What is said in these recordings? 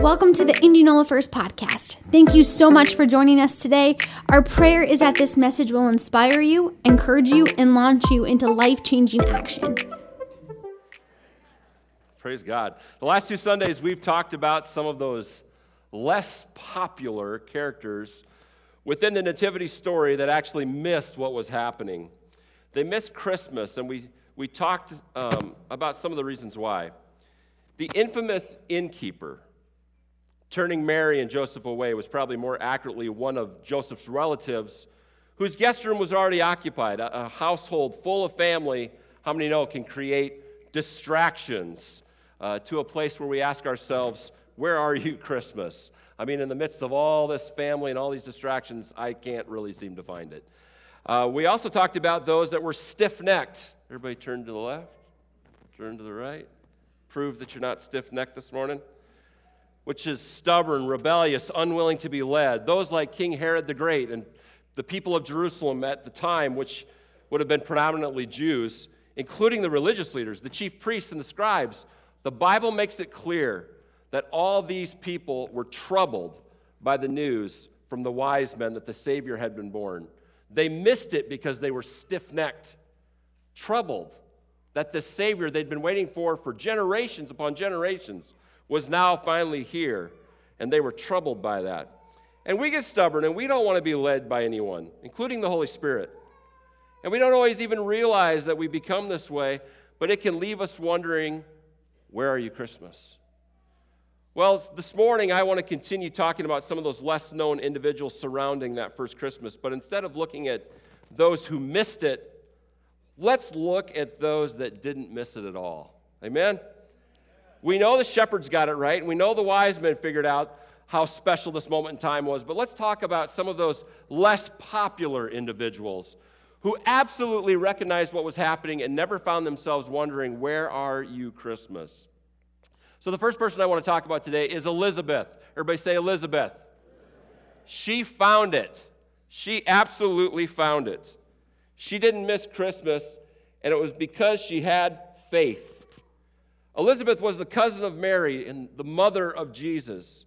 Welcome to the Indianola First podcast. Thank you so much for joining us today. Our prayer is that this message will inspire you, encourage you, and launch you into life changing action. Praise God. The last two Sundays, we've talked about some of those less popular characters within the Nativity story that actually missed what was happening. They missed Christmas, and we, we talked um, about some of the reasons why. The infamous innkeeper turning Mary and Joseph away was probably more accurately one of Joseph's relatives whose guest room was already occupied. A, household full of family, how many know, can create distractions uh, to a place where we ask ourselves, Where are you, Christmas? I mean, in the midst of all this family and all these distractions, I can't really seem to find it. Uh, we also talked about those that were stiff necked. Everybody turn to the left, turn to the right. Prove that you're not stiff necked this morning. Which is stubborn, rebellious, unwilling to be led. Those like King Herod the Great and the people of Jerusalem at the time, which would have been predominantly Jews, including the religious leaders, the chief priests and the scribes. The Bible makes it clear that all these people were troubled by the news from the wise men that the Savior had been born. They missed it because they were stiff necked, troubled that the Savior they'd been waiting for for generations upon generations was now finally here, and they were troubled by that. And we get stubborn and we don't want to be led by anyone, including the Holy Spirit. And we don't always even realize that we become this way, but it can leave us wondering, where are you, Christmas? Well, this morning I want to continue talking about some of those less known individuals surrounding that first Christmas. But instead of looking at those who missed it, let's look at those that didn't miss it at all. Amen? We know the shepherds got it right, and we know the wise men figured out how special this moment in time was. But let's talk about some of those less popular individuals who absolutely recognized what was happening and never found themselves wondering, Where are you, Christmas? So, the first person I want to talk about today is Elizabeth. Everybody say Elizabeth. She found it. She absolutely found it. She didn't miss Christmas, and it was because she had faith. Elizabeth was the cousin of Mary and the mother of Jesus.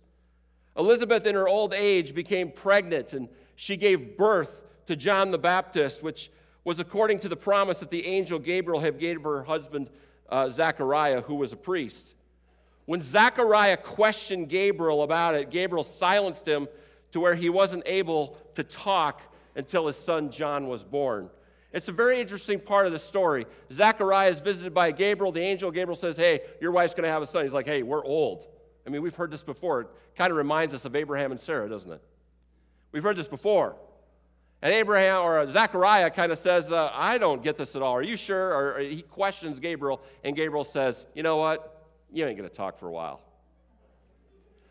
Elizabeth, in her old age, became pregnant and she gave birth to John the Baptist, which was according to the promise that the angel Gabriel had gave her husband uh, Zachariah, who was a priest. When Zechariah questioned Gabriel about it, Gabriel silenced him to where he wasn't able to talk until his son John was born. It's a very interesting part of the story. Zechariah is visited by Gabriel. The angel Gabriel says, Hey, your wife's going to have a son. He's like, Hey, we're old. I mean, we've heard this before. It kind of reminds us of Abraham and Sarah, doesn't it? We've heard this before. And Abraham or Zechariah kind of says, uh, I don't get this at all. Are you sure? Or, or he questions Gabriel, and Gabriel says, You know what? you ain't going to talk for a while.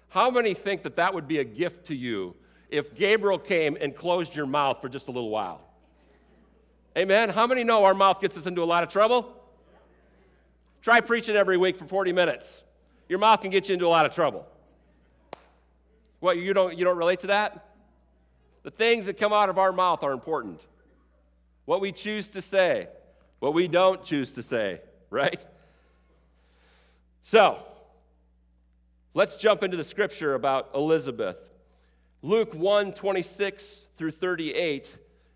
How many think that that would be a gift to you if Gabriel came and closed your mouth for just a little while? Amen? How many know our mouth gets us into a lot of trouble? Try preaching every week for 40 minutes. Your mouth can get you into a lot of trouble. What, you don't, you don't relate to that? The things that come out of our mouth are important. What we choose to say, what we don't choose to say, right? So, let's jump into the scripture about Elizabeth. Luke 1 26 through 38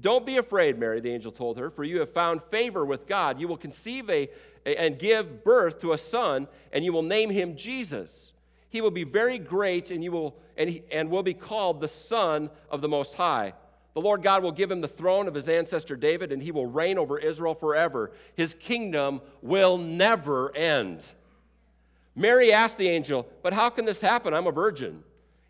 Don't be afraid, Mary, the angel told her, for you have found favor with God. You will conceive a, a, and give birth to a son, and you will name him Jesus. He will be very great, and you will and, he, and will be called the Son of the Most High. The Lord God will give him the throne of his ancestor David, and he will reign over Israel forever. His kingdom will never end. Mary asked the angel, But how can this happen? I'm a virgin.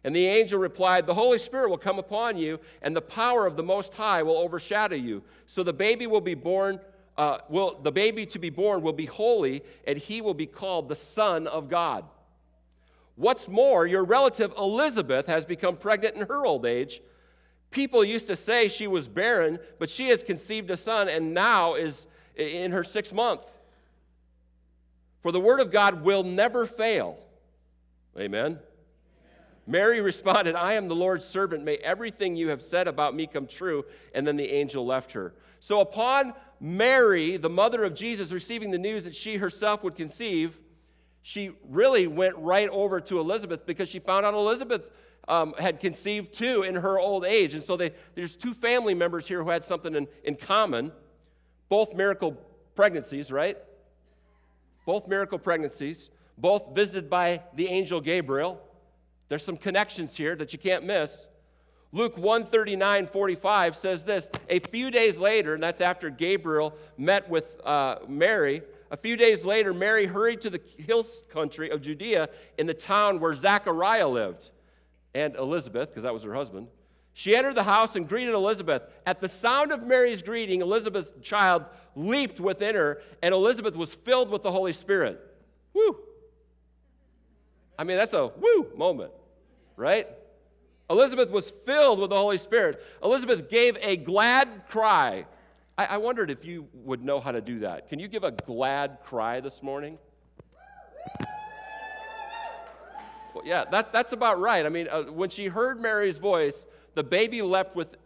And the angel replied, The Holy Spirit will come upon you, and the power of the Most High will overshadow you. So the baby will be born, uh, will, the baby to be born will be holy, and he will be called the Son of God. What's more, your relative Elizabeth has become pregnant in her old age, People used to say she was barren, but she has conceived a son and now is in her sixth month. For the word of God will never fail. Amen. Mary responded, I am the Lord's servant. May everything you have said about me come true. And then the angel left her. So, upon Mary, the mother of Jesus, receiving the news that she herself would conceive, she really went right over to Elizabeth because she found out Elizabeth um, had conceived too in her old age. And so they, there's two family members here who had something in, in common, both miracle pregnancies, right? Both miracle pregnancies, both visited by the angel Gabriel. There's some connections here that you can't miss. Luke 139 45 says this A few days later, and that's after Gabriel met with uh, Mary, a few days later, Mary hurried to the hill country of Judea in the town where Zachariah lived and Elizabeth, because that was her husband. She entered the house and greeted Elizabeth. At the sound of Mary's greeting, Elizabeth's child leaped within her, and Elizabeth was filled with the Holy Spirit. Woo! I mean, that's a woo moment, right? Elizabeth was filled with the Holy Spirit. Elizabeth gave a glad cry. I, I wondered if you would know how to do that. Can you give a glad cry this morning? Well, yeah, that, that's about right. I mean, uh, when she heard Mary's voice, the baby leapt with,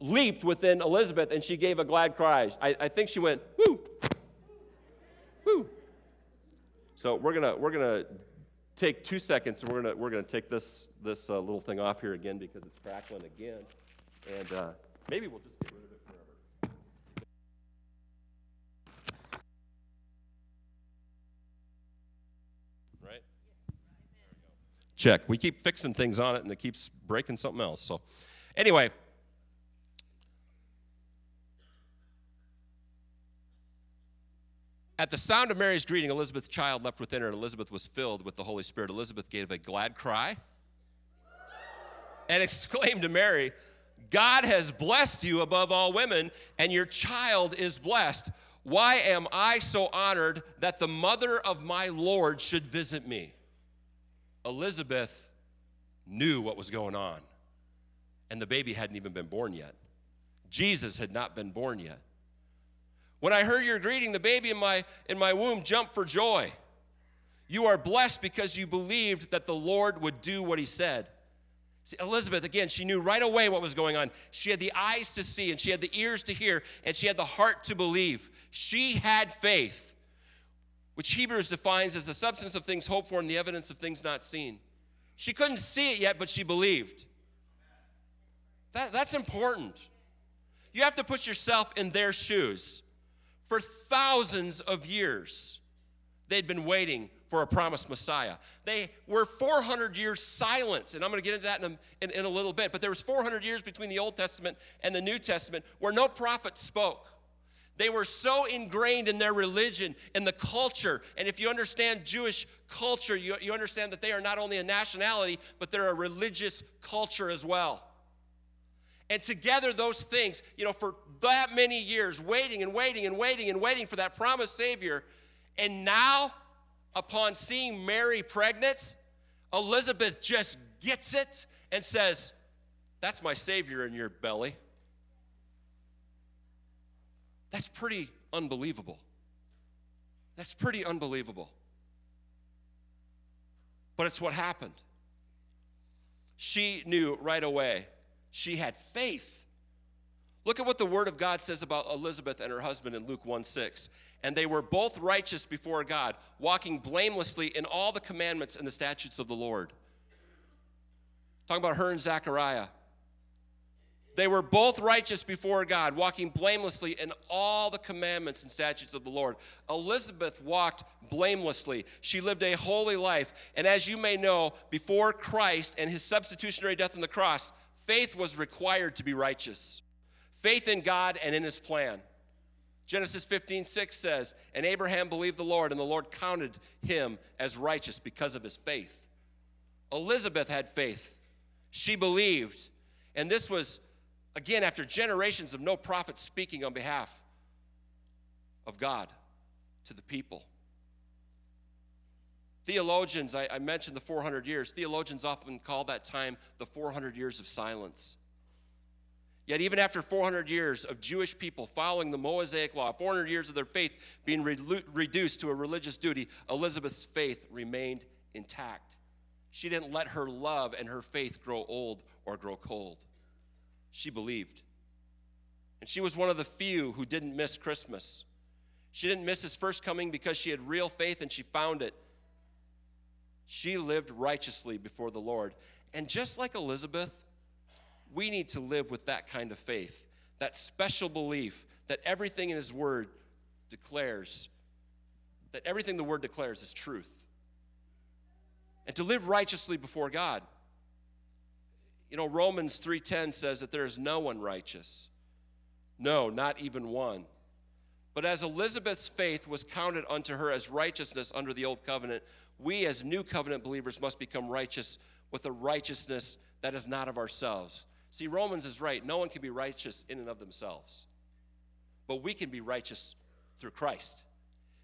leaped within Elizabeth and she gave a glad cry. I, I think she went, whoo, whoo. So we're going to we're gonna take two seconds and we're going we're gonna take this, this uh, little thing off here again because it's crackling again. And uh, maybe we'll just get rid of it forever. Right? Check. We keep fixing things on it and it keeps breaking something else. So, anyway. At the sound of Mary's greeting, Elizabeth's child leapt within her, and Elizabeth was filled with the Holy Spirit. Elizabeth gave a glad cry and exclaimed to Mary, God has blessed you above all women, and your child is blessed. Why am I so honored that the mother of my Lord should visit me? Elizabeth knew what was going on, and the baby hadn't even been born yet. Jesus had not been born yet. When I heard your greeting, the baby in my, in my womb jumped for joy. You are blessed because you believed that the Lord would do what he said. See, Elizabeth, again, she knew right away what was going on. She had the eyes to see, and she had the ears to hear, and she had the heart to believe. She had faith, which Hebrews defines as the substance of things hoped for and the evidence of things not seen. She couldn't see it yet, but she believed. That, that's important. You have to put yourself in their shoes. For thousands of years, they'd been waiting for a promised Messiah. They were 400 years silent, and I'm going to get into that in a, in, in a little bit, but there was 400 years between the Old Testament and the New Testament where no prophet spoke. They were so ingrained in their religion, and the culture. And if you understand Jewish culture, you, you understand that they are not only a nationality, but they're a religious culture as well. And together, those things, you know, for that many years, waiting and waiting and waiting and waiting for that promised Savior. And now, upon seeing Mary pregnant, Elizabeth just gets it and says, That's my Savior in your belly. That's pretty unbelievable. That's pretty unbelievable. But it's what happened. She knew right away she had faith. Look at what the word of God says about Elizabeth and her husband in Luke 1 6. And they were both righteous before God, walking blamelessly in all the commandments and the statutes of the Lord. Talking about her and Zechariah. They were both righteous before God, walking blamelessly in all the commandments and statutes of the Lord. Elizabeth walked blamelessly. She lived a holy life. And as you may know, before Christ and his substitutionary death on the cross, faith was required to be righteous. Faith in God and in his plan. Genesis 15, 6 says, And Abraham believed the Lord, and the Lord counted him as righteous because of his faith. Elizabeth had faith. She believed. And this was, again, after generations of no prophet speaking on behalf of God to the people. Theologians, I, I, mentioned the 400 years, theologians often call that time the 400 years of silence. Yet, even after 400 years of Jewish people following the Mosaic law, 400 years of their faith being re- reduced to a religious duty, Elizabeth's faith remained intact. She didn't let her love and her faith grow old or grow cold. She believed. And she was one of the few who didn't miss Christmas. She didn't miss his first coming because she had real faith and she found it. She lived righteously before the Lord. And just like Elizabeth, we need to live with that kind of faith, that special belief that everything in His Word declares, that everything the Word declares is truth. And to live righteously before God. You know, Romans 3:10 says that there is no one righteous. No, not even one. But as Elizabeth's faith was counted unto her as righteousness under the old covenant, we as new covenant believers must become righteous with a righteousness that is not of ourselves. See, Romans is right. No one can be righteous in and of themselves, but we can be righteous through Christ.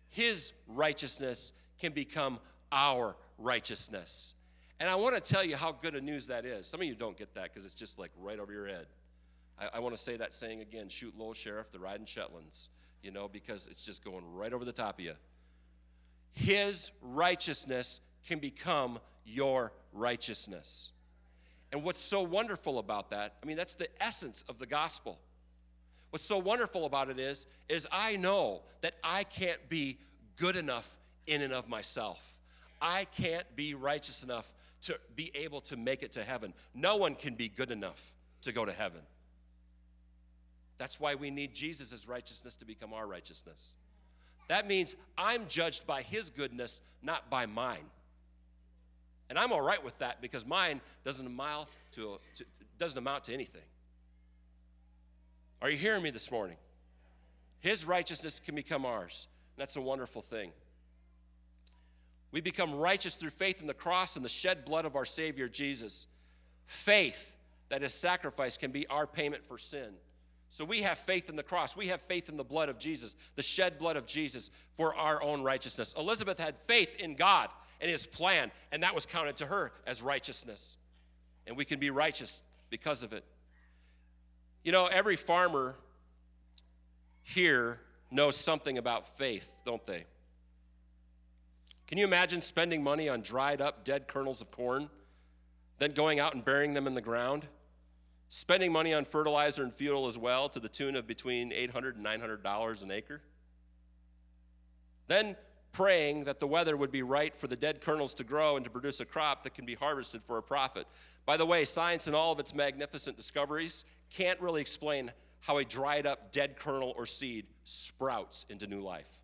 His righteousness can become our righteousness. And I want to tell you how good a news that is. Some of you don't get that because it's just like right over your head. I, I want to say that saying again shoot low, sheriff, the riding Shetlands, you know, because it's just going right over the top of you. His righteousness can become your righteousness. And what's so wonderful about that, I mean, that's the essence of the gospel. What's so wonderful about it is, is I know that I can't be good enough in and of myself. I can't be righteous enough to be able to make it to heaven. No one can be good enough to go to heaven. That's why we need Jesus' righteousness to become our righteousness. That means I'm judged by his goodness, not by mine. And I'm all right with that because mine doesn't amount to, to, doesn't amount to anything. Are you hearing me this morning? His righteousness can become ours. that's a wonderful thing. We become righteous through faith in the cross and the shed blood of our Savior Jesus. Faith that is sacrifice can be our payment for sin. So we have faith in the cross. We have faith in the blood of Jesus, the shed blood of Jesus for our own righteousness. Elizabeth had faith in God and his plan, and that was counted to her as righteousness. And we can be righteous because of it. You know, every farmer here knows something about faith, don't they? Can you imagine spending money on dried up dead kernels of corn, then going out and burying them in the ground? Spending money on fertilizer and fuel as well to the tune of between $800 and $900 an acre? Then praying that the weather would be right for the dead kernels to grow and to produce a crop that can be harvested for a profit. By the way, science and all of its magnificent discoveries can't really explain how a dried up dead kernel or seed sprouts into new life.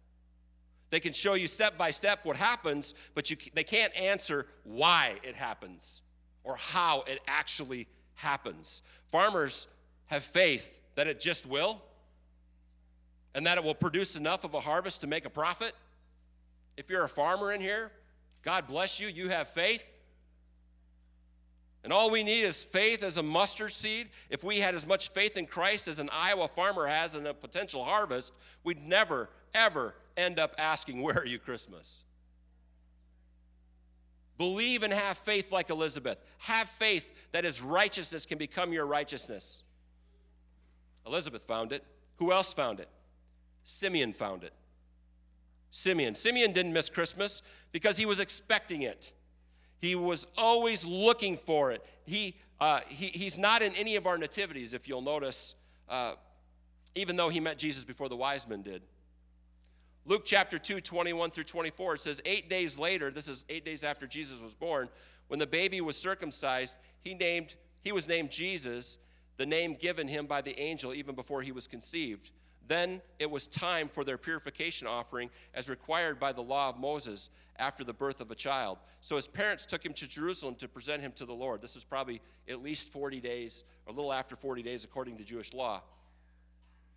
They can show you step by step what happens, but you, they can't answer why it happens or how it actually happens. Farmers have faith that it just will and that it will produce enough of a harvest to make a profit. If you're a farmer in here, God bless you, you have faith. And all we need is faith as a mustard seed. If we had as much faith in Christ as an Iowa farmer has in a potential harvest, we'd never, ever end up asking, Where are you, Christmas? Believe and have faith like Elizabeth. Have faith that his righteousness can become your righteousness. Elizabeth found it. Who else found it? Simeon found it. Simeon. Simeon didn't miss Christmas because he was expecting it. He was always looking for it. He, uh, he, he's not in any of our nativities, if you'll notice, uh, even though he met Jesus before the wise men did. Luke chapter 2, 21 through 24, it says, Eight days later, this is eight days after Jesus was born, when the baby was circumcised, he, named, he was named Jesus, the name given him by the angel even before he was conceived. Then it was time for their purification offering as required by the law of Moses after the birth of a child. So his parents took him to Jerusalem to present him to the Lord. This is probably at least 40 days, or a little after 40 days, according to Jewish law.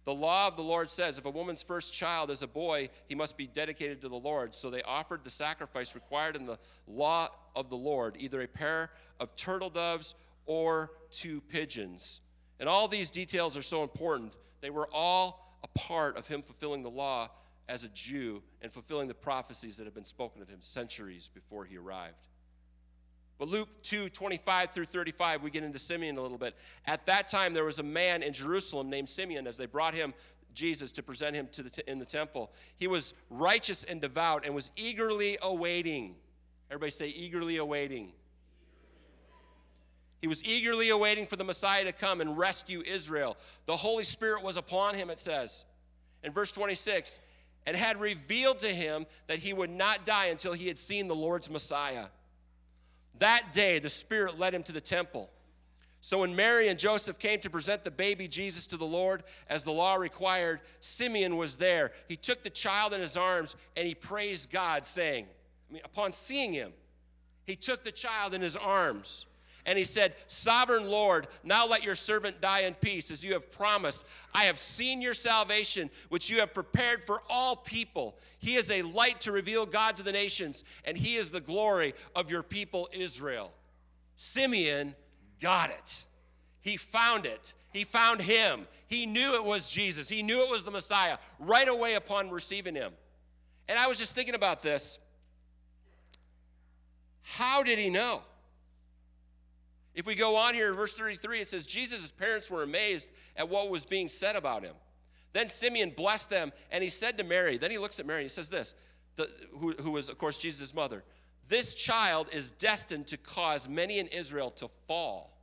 The law of the Lord says if a woman's first child is a boy, he must be dedicated to the Lord. So they offered the sacrifice required in the law of the Lord, either a pair of turtle doves or two pigeons. And all these details are so important. They were all a part of him fulfilling the law as a Jew and fulfilling the prophecies that had been spoken of him centuries before he arrived. But Luke 2 25 through 35, we get into Simeon a little bit. At that time, there was a man in Jerusalem named Simeon as they brought him Jesus to present him to the t- in the temple. He was righteous and devout and was eagerly awaiting. Everybody say, eagerly awaiting. He was eagerly awaiting for the Messiah to come and rescue Israel. The Holy Spirit was upon him, it says. In verse 26, and had revealed to him that he would not die until he had seen the Lord's Messiah. That day, the Spirit led him to the temple. So when Mary and Joseph came to present the baby Jesus to the Lord, as the law required, Simeon was there. He took the child in his arms and he praised God, saying, I mean, upon seeing him, he took the child in his arms and he said, Sovereign Lord, now let your servant die in peace, as you have promised. I have seen your salvation, which you have prepared for all people. He is a light to reveal God to the nations, and he is the glory of your people Israel. Simeon got it. He found it. He found him. He knew it was Jesus. He knew it was the Messiah right away upon receiving him. And I was just thinking about this. How did he know? If we go on here in verse 33, it says, Jesus' parents were amazed at what was being said about him. Then Simeon blessed them, and he said to Mary, then he looks at Mary and he says this, the, who, who was, of course, Jesus' mother This child is destined to cause many in Israel to fall,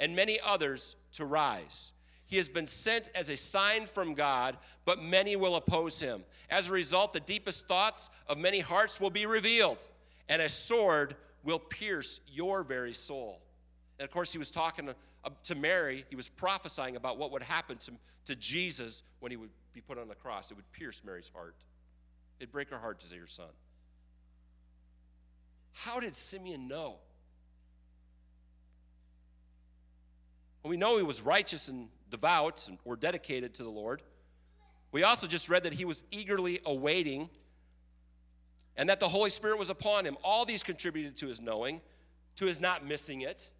and many others to rise. He has been sent as a sign from God, but many will oppose him. As a result, the deepest thoughts of many hearts will be revealed, and a sword will pierce your very soul. And of course, he was talking to, uh, to Mary, he was prophesying about what would happen to, to Jesus when he would be put on the cross. It would pierce Mary's heart, it'd break her heart to see her son. How did Simeon know? Well, we know he was righteous and devout and, or dedicated to the Lord. We also just read that he was eagerly awaiting and that the Holy Spirit was upon him. All these contributed to his knowing, to his not missing it.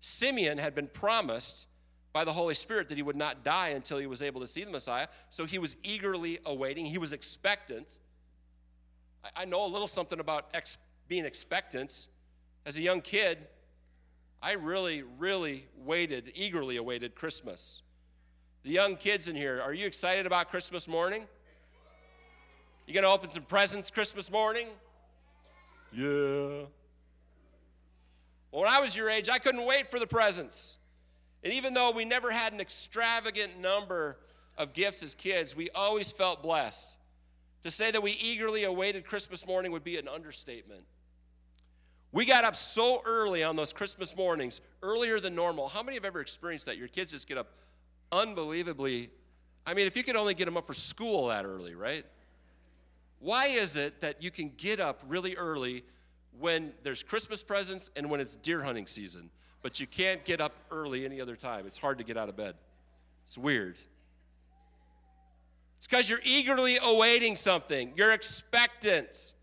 Simeon had been promised by the Holy Spirit that he would not die until he was able to see the Messiah. So he was eagerly awaiting, he was expectant. I, know a little something about ex- being expectant. As a young kid, I really, really waited, eagerly awaited Christmas. The young kids in here, are you excited about Christmas morning? You gonna open some presents Christmas morning? Yeah. When I was your age, I couldn't wait for the presents. And even though we never had an extravagant number of gifts as kids, we always felt blessed. To say that we eagerly awaited Christmas morning would be an understatement. We got up so early on those Christmas mornings, earlier than normal. How many have ever experienced that? Your kids just get up unbelievably. I mean, if you could only get them up for school that early, right? Why is it that you can get up really early when there's Christmas presents and when it's deer hunting season. But you can't get up early any other time. It's hard to get out of bed. It's weird. It's because you're eagerly awaiting something, you're expectant.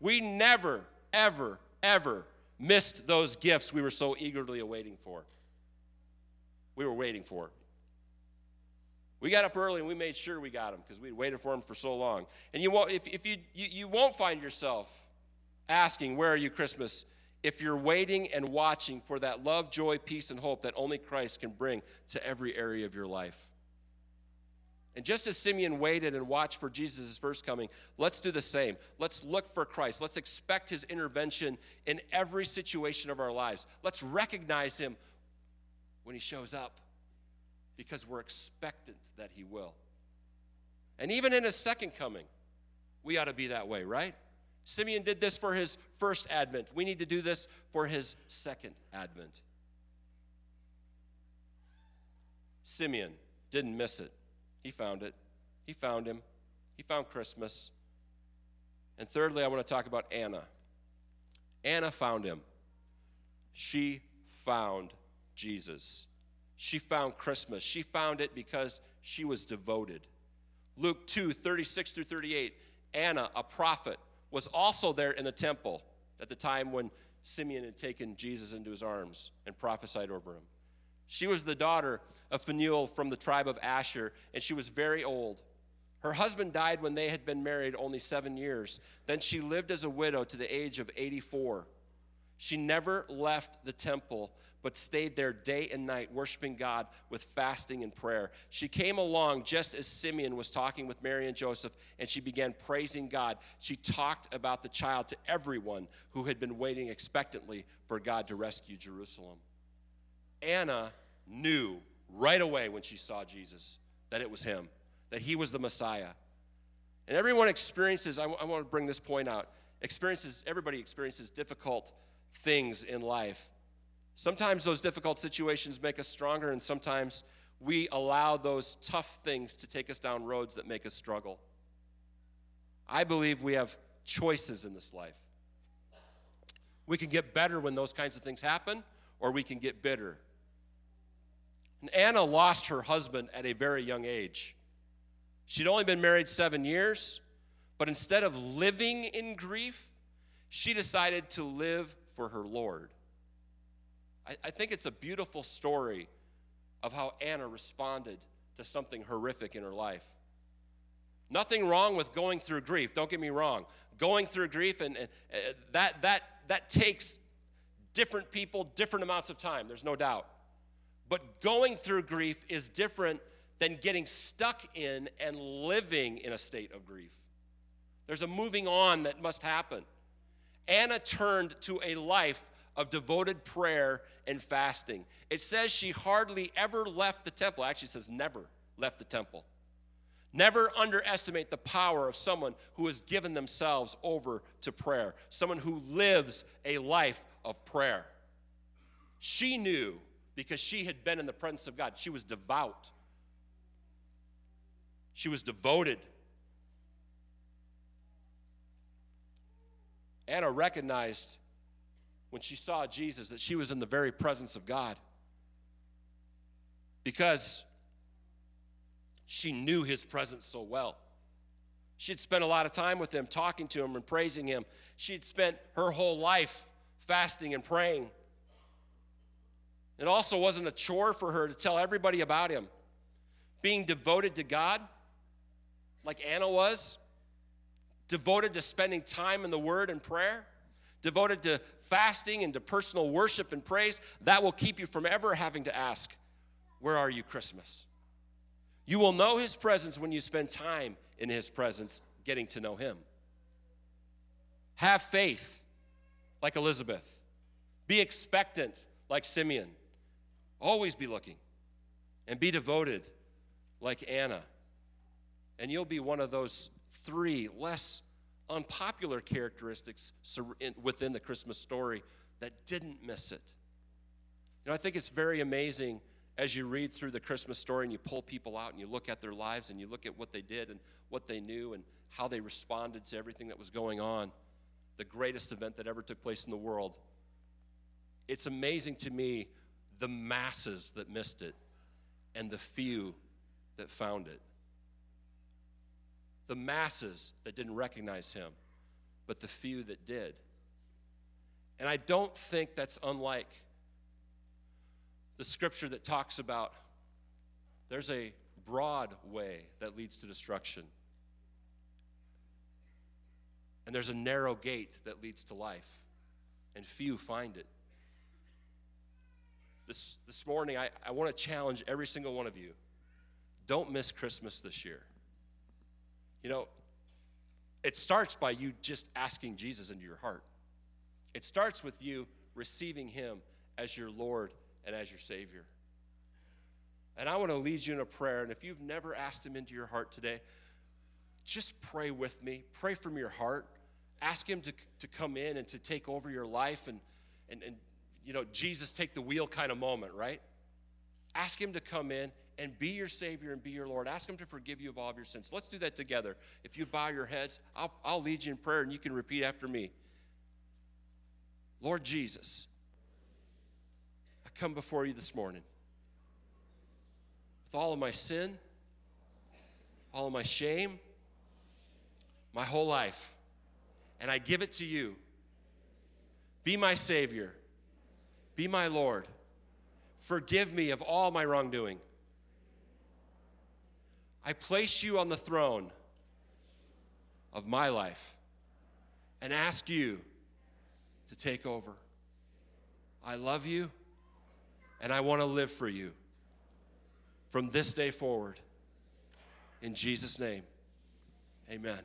We never, ever, ever missed those gifts we were so eagerly awaiting for. We were waiting for. We got up early and we made sure we got them because we'd waited for them for so long. And you won't, if, if you, you, you won't find yourself asking, Where are you, Christmas? if you're waiting and watching for that love, joy, peace, and hope that only Christ can bring to every area of your life. And just as Simeon waited and watched for Jesus' first coming, let's do the same. Let's look for Christ. Let's expect his intervention in every situation of our lives. Let's recognize him when he shows up because we're expectant that he will. And even in his second coming, we ought to be that way, right? Simeon did this for his first advent. We need to do this for his second advent. Simeon didn't miss it. He found it. He found him. He found Christmas. And thirdly, I want to talk about Anna. Anna found him. She found Jesus. She found Christmas. She found it because she was devoted. Luke 2 36 through 38. Anna, a prophet, was also there in the temple at the time when Simeon had taken Jesus into his arms and prophesied over him. She was the daughter of Phanuel from the tribe of Asher, and she was very old. Her husband died when they had been married only seven years. Then she lived as a widow to the age of 84. She never left the temple, but stayed there day and night, worshiping God with fasting and prayer. She came along just as Simeon was talking with Mary and Joseph, and she began praising God. She talked about the child to everyone who had been waiting expectantly for God to rescue Jerusalem. Anna knew right away when she saw Jesus that it was him, that he was the Messiah. And everyone experiences, I, w- I want to bring this point out, experiences, everybody experiences difficult things in life. Sometimes those difficult situations make us stronger, and sometimes we allow those tough things to take us down roads that make us struggle. I believe we have choices in this life. We can get better when those kinds of things happen, or we can get bitter. And Anna lost her husband at a very young age. She'd only been married seven years, but instead of living in grief, she decided to live for her Lord. I, I think it's a beautiful story of how Anna responded to something horrific in her life. Nothing wrong with going through grief, don't get me wrong. Going through grief, and, and uh, that, that, that takes different people different amounts of time, there's no doubt. But going through grief is different than getting stuck in and living in a state of grief. There's a moving on that must happen. Anna turned to a life of devoted prayer and fasting. It says she hardly ever left the temple. Actually, says never left the temple. Never underestimate the power of someone who has given themselves over to prayer, someone who lives a life of prayer. She knew because she had been in the presence of God. She was devout, she was devoted. Anna recognized when she saw Jesus that she was in the very presence of God because she knew his presence so well. She'd spent a lot of time with him, talking to him and praising him. She'd spent her whole life fasting and praying. It also wasn't a chore for her to tell everybody about him. Being devoted to God, like Anna was, devoted to spending time in the Word and prayer, devoted to fasting and to personal worship and praise, that will keep you from ever having to ask, Where are you, Christmas? You will know His presence when you spend time in His presence, getting to know Him. Have faith, like Elizabeth. Be expectant, like Simeon. Always be looking. And be devoted, like Anna. And you'll be one of those three less unpopular characteristics within the Christmas story that didn't miss it. You know, I think it's very amazing as you read through the Christmas story and you pull people out and you look at their lives and you look at what they did and what they knew and how they responded to everything that was going on, the greatest event that ever took place in the world. It's amazing to me the masses that missed it and the few that found it the masses that didn't recognize him, but the few that did. And I don't think that's unlike the scripture that talks about there's a broad way that leads to destruction, and there's a narrow gate that leads to life, and few find it. This, this morning, I, I want to challenge every single one of you don't miss Christmas this year. You know, it starts by you just asking Jesus into your heart. It starts with you receiving Him as your Lord and as your Savior. And I want to lead you in a prayer. And if you've never asked Him into your heart today, just pray with me. Pray from your heart. Ask Him to, to come in and to take over your life and, and, and, you know, Jesus take the wheel kind of moment, right? Ask Him to come in and be your Savior and be your Lord. Ask Him to forgive you of all of your sins. Let's do that together. If you bow your heads, I'll, I'll lead you in prayer and you can repeat after me. Lord Jesus, I come before you this morning with all of my sin, all of my shame, my whole life, and I give it to you. Be my Savior, be my Lord. Forgive me of all my wrongdoing. I place you on the throne of my life and ask you to take over. I love you and I want to live for you from this day forward. In Jesus' name, amen.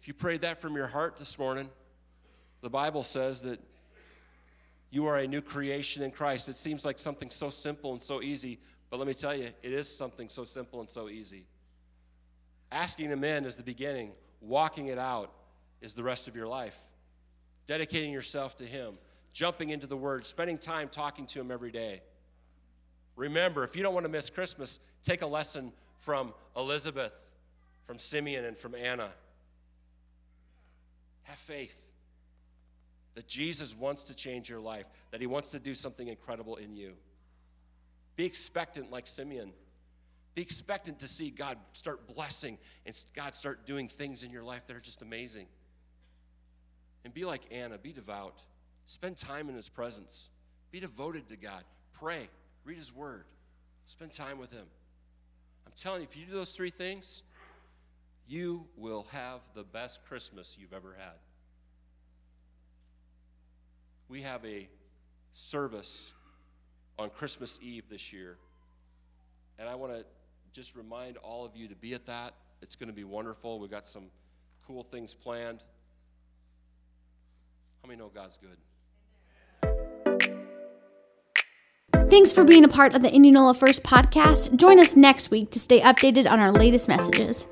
If you prayed that from your heart this morning, the Bible says that you are a new creation in Christ. It seems like something so simple and so easy, but let me tell you, it is something so simple and so easy. Asking Him in is the beginning, walking it out is the rest of your life. Dedicating yourself to Him, jumping into the Word, spending time talking to Him every day. Remember, if you don't want to miss Christmas, take a lesson from Elizabeth, from Simeon, and from Anna. Have faith that Jesus wants to change your life, that He wants to do something incredible in you. Be expectant like Simeon. Be expectant to see God start blessing and God start doing things in your life that are just amazing. And be like Anna, be devout. Spend time in His presence. Be devoted to God. Pray. Read His Word. Spend time with Him. I'm telling you, if you do those three things, you will have the best Christmas you've ever had. We have a service on Christmas Eve this year. And I want to just remind all of you to be at that. It's going to be wonderful. We've got some cool things planned. How many know God's good? Thanks for being a part of the Indianola First podcast. Join us next week to stay updated on our latest messages.